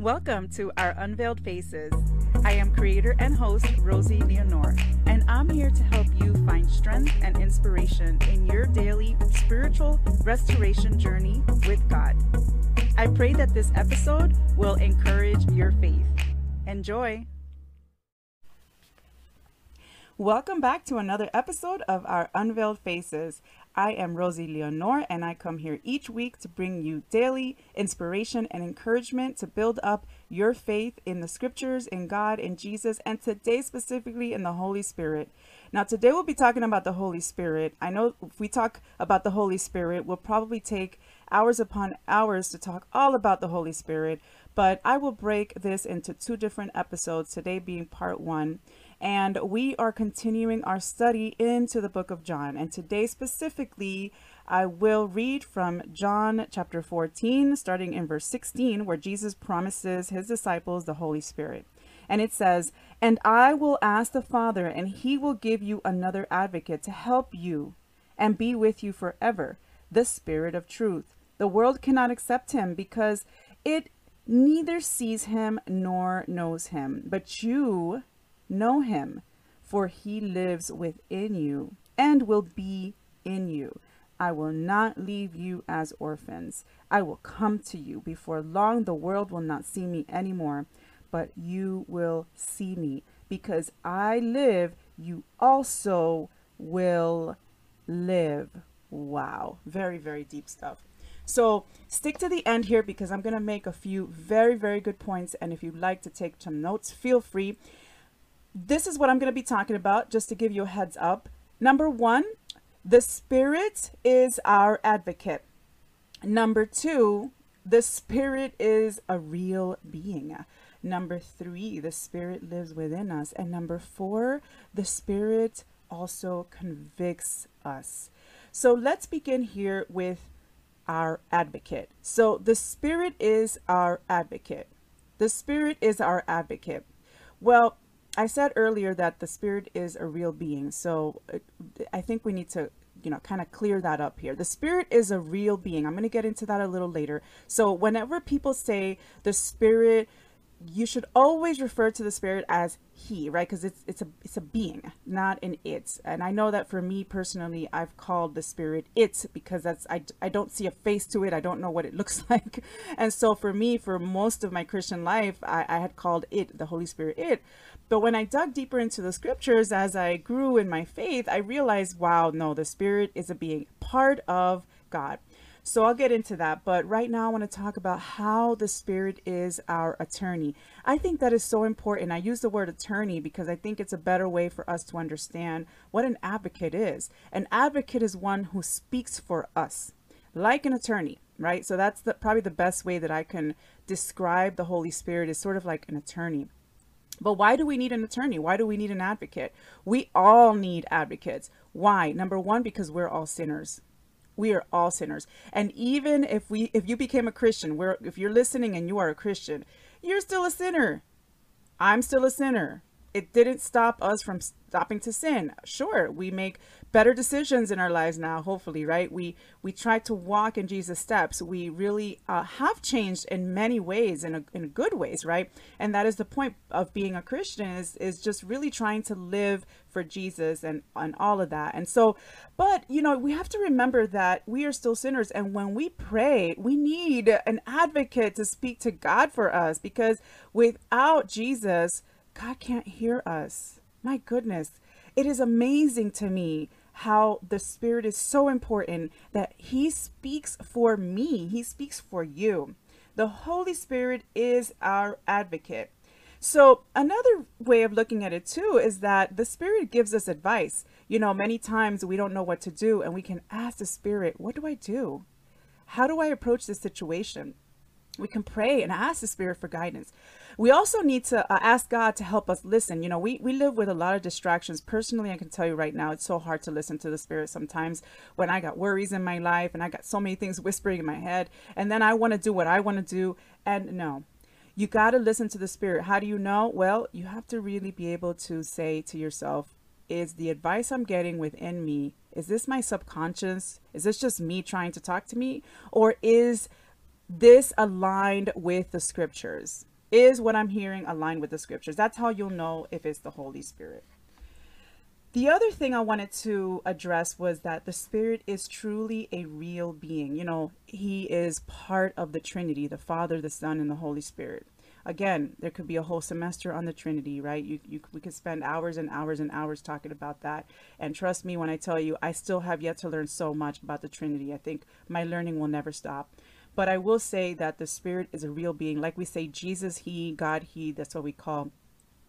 Welcome to our Unveiled Faces. I am creator and host Rosie Leonore, and I'm here to help you find strength and inspiration in your daily spiritual restoration journey with God. I pray that this episode will encourage your faith. Enjoy. Welcome back to another episode of our Unveiled Faces. I am Rosie Leonore, and I come here each week to bring you daily inspiration and encouragement to build up your faith in the scriptures, in God, in Jesus, and today specifically in the Holy Spirit. Now, today we'll be talking about the Holy Spirit. I know if we talk about the Holy Spirit, we'll probably take hours upon hours to talk all about the Holy Spirit, but I will break this into two different episodes, today being part one. And we are continuing our study into the book of John. And today, specifically, I will read from John chapter 14, starting in verse 16, where Jesus promises his disciples the Holy Spirit. And it says, And I will ask the Father, and he will give you another advocate to help you and be with you forever, the Spirit of truth. The world cannot accept him because it neither sees him nor knows him. But you know him, for he lives within you and will be in you. I will not leave you as orphans. I will come to you. Before long, the world will not see me anymore, but you will see me. Because I live, you also will live. Wow. Very, very deep stuff. So stick to the end here because I'm going to make a few very, very good points. And if you'd like to take some notes, feel free this is what I'm going to be talking about just to give you a heads up. Number one, the Spirit is our advocate. Number two, the Spirit is a real being. Number three, the Spirit lives within us. And number four, the Spirit also convicts us. So let's begin here with our advocate. So the Spirit is our advocate. The Spirit is our advocate. Well, I said earlier that the spirit is a real being. So uh, I think we need to, you know, kind of clear that up here. The spirit is a real being. I'm going to get into that a little later. So whenever people say the spirit you should always refer to the spirit as he right because it's it's a it's a being not an it and i know that for me personally i've called the spirit it because that's i, I don't see a face to it i don't know what it looks like and so for me for most of my christian life i, I had called it the holy spirit it but when i dug deeper into the scriptures as i grew in my faith i realized wow no the spirit is a being part of god so I'll get into that. But right now, I want to talk about how the Spirit is our attorney. I think that is so important. I use the word attorney because I think it's a better way for us to understand what an advocate is. An advocate is one who speaks for us, like an attorney, right? So that's the, probably the best way that I can describe the Holy Spirit is sort of like an attorney. But why do we need an attorney? Why do we need an advocate? We all need advocates. Why? Number one, because we're all sinners we are all sinners and even if we if you became a christian where if you're listening and you are a christian you're still a sinner i'm still a sinner it didn't stop us from stopping to sin. Sure we make better decisions in our lives now hopefully right? We we try to walk in jesus steps. We really uh, have changed in many ways in, a, in good ways right? And that is the point of being a christian is is just really trying to live for jesus and and all of that. And so but you know we have to remember that we are still sinners. And when we pray we need an advocate to speak to god for us because without jesus god can't hear us my goodness it is amazing to me how the Spirit is so important that He speaks for me, He speaks for you. The Holy Spirit is our advocate. So, another way of looking at it too is that the Spirit gives us advice. You know, many times we don't know what to do, and we can ask the Spirit, What do I do? How do I approach this situation? We can pray and ask the Spirit for guidance. We also need to uh, ask God to help us listen. You know, we, we live with a lot of distractions. Personally, I can tell you right now, it's so hard to listen to the Spirit sometimes when I got worries in my life and I got so many things whispering in my head. And then I want to do what I want to do. And no, you got to listen to the Spirit. How do you know? Well, you have to really be able to say to yourself, is the advice I'm getting within me, is this my subconscious? Is this just me trying to talk to me? Or is this aligned with the scriptures? Is what I'm hearing aligned with the scriptures? That's how you'll know if it's the Holy Spirit. The other thing I wanted to address was that the Spirit is truly a real being. You know, He is part of the Trinity the Father, the Son, and the Holy Spirit. Again, there could be a whole semester on the Trinity, right? You, you, we could spend hours and hours and hours talking about that. And trust me when I tell you, I still have yet to learn so much about the Trinity. I think my learning will never stop. But I will say that the Spirit is a real being. Like we say, Jesus, He, God, He, that's what we call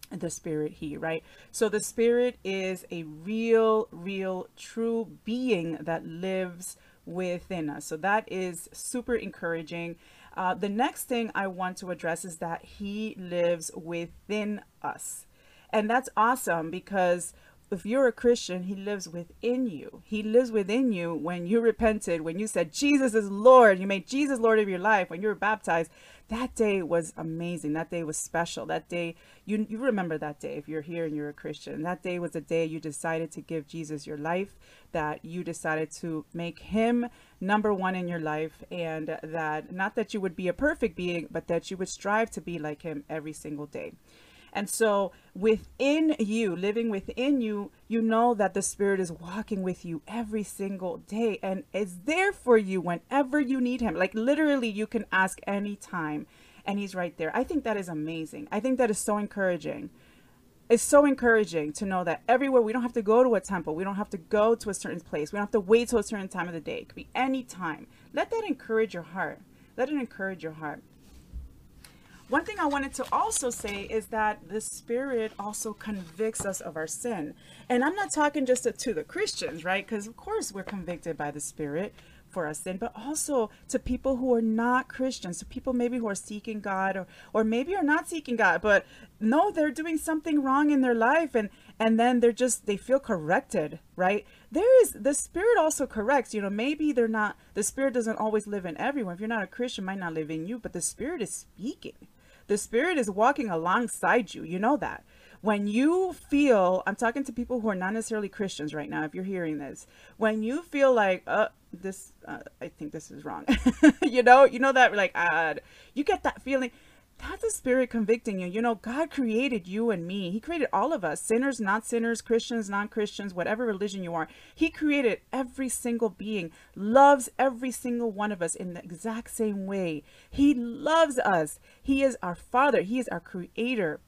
the spirit he right? So the spirit is a real real true being that lives within us. So that is super encouraging. Uh, the next thing i want to address is that he lives within us. And that's awesome because if you're a Christian, he lives within you. He lives within you when you repented, when you said Jesus is Lord, you made Jesus Lord of your life, when you were baptized that day was amazing. That day was special. That day, you, you remember that day if you're here and you're a Christian. That day was the day you decided to give Jesus your life, that you decided to make him number one in your life, and that not that you would be a perfect being, but that you would strive to be like him every single day. And so within you, living within you, you know that the Spirit is walking with you every single day and is there for you whenever you need Him. Like literally, you can ask anytime and He's right there. I think that is amazing. I think that is so encouraging. It's so encouraging to know that everywhere we don't have to go to a temple, we don't have to go to a certain place, we don't have to wait till a certain time of the day. It could be any time. Let that encourage your heart. Let it encourage your heart. One thing I wanted to also say is that the Spirit also convicts us of our sin. And I'm not talking just to, to the Christians, right? Because, of course, we're convicted by the Spirit for our sin, but also to people who are not Christians, to people maybe who are seeking God or, or maybe are not seeking God, but no, they're doing something wrong in their life and, and then they're just, they feel corrected, right? There is, the Spirit also corrects, you know, maybe they're not, the Spirit doesn't always live in everyone. If you're not a Christian, might not live in you, but the Spirit is speaking the Spirit is walking alongside you. You know that. When you feel, I'm talking to people who are not necessarily Christians right now, if you're hearing this, when you feel like, uh, this, uh, I think this is wrong, you know, you know that, like, uh, you get that feeling that's the spirit convicting you. You know, God created you and me. He created all of us, sinners, not sinners, Christians, non Christians, whatever religion you are. He created every single being, loves every single one of us in the exact same way. He loves us. He is our Father, He is our Creator.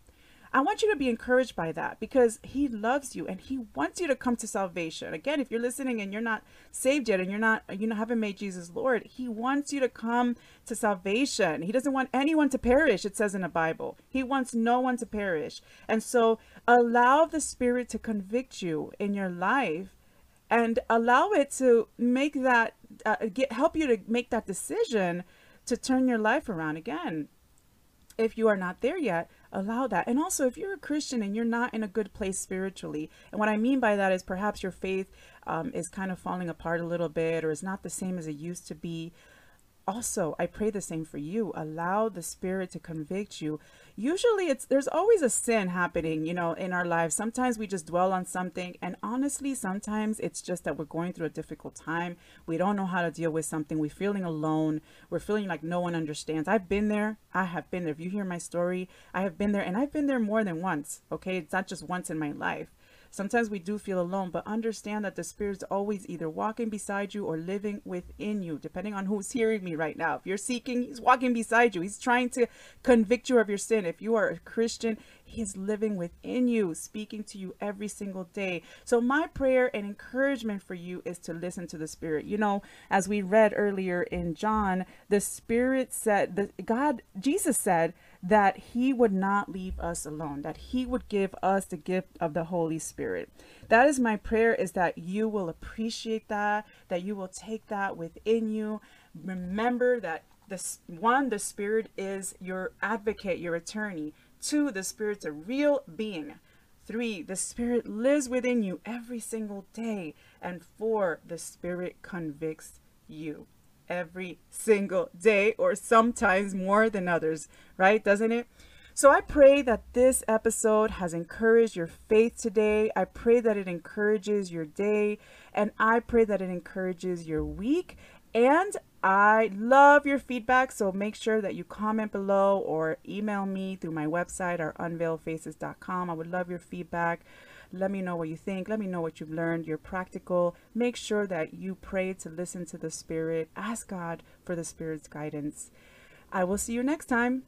I want you to be encouraged by that because he loves you and he wants you to come to salvation. Again, if you're listening and you're not saved yet and you're not, you know, haven't made Jesus Lord, he wants you to come to salvation. He doesn't want anyone to perish, it says in the Bible. He wants no one to perish. And so allow the Spirit to convict you in your life and allow it to make that, uh, get, help you to make that decision to turn your life around again. If you are not there yet, allow that. And also, if you're a Christian and you're not in a good place spiritually, and what I mean by that is perhaps your faith um, is kind of falling apart a little bit or is not the same as it used to be, also i pray the same for you. Allow the spirit to convict you. Usually it's there's always a sin happening you know in our lives. Sometimes we just dwell on something and honestly sometimes it's just that we're going through a difficult time. We don't know how to deal with something. We're feeling alone. We're feeling like no one understands. I've been there. I have been there. If you hear my story i have been there and i've been there more than once okay? It's not just once in my life Sometimes we do feel alone, but understand that the Spirit's always either walking beside you or living within you, depending on who's hearing me right now. If you're seeking, He's walking beside you. He's trying to convict you of your sin. If you are a Christian, He is living within you, speaking to you every single day. So, my prayer and encouragement for you is to listen to the Spirit. You know, as we read earlier in John, the Spirit said, the, God, Jesus said, that he would not leave us alone, that he would give us the gift of the Holy Spirit. That is my prayer is that you will appreciate that, that you will take that within you. Remember that this one, the Spirit is your advocate, your attorney. Two, the Spirit's a real being. Three, the Spirit lives within you every single day. And four, the Spirit convicts you every single day or sometimes more than others, right? Doesn't it? So I pray that this episode has encouraged your faith today. I pray that it encourages your day and I pray that it encourages your week. And I love your feedback, so make sure that you comment below or email me through my website or unveiledfaces.com. I would love your feedback. Let me know what you think. Let me know what you've learned. You're practical. Make sure that you pray to listen to the Spirit. Ask God for the Spirit's guidance. I will see you next time.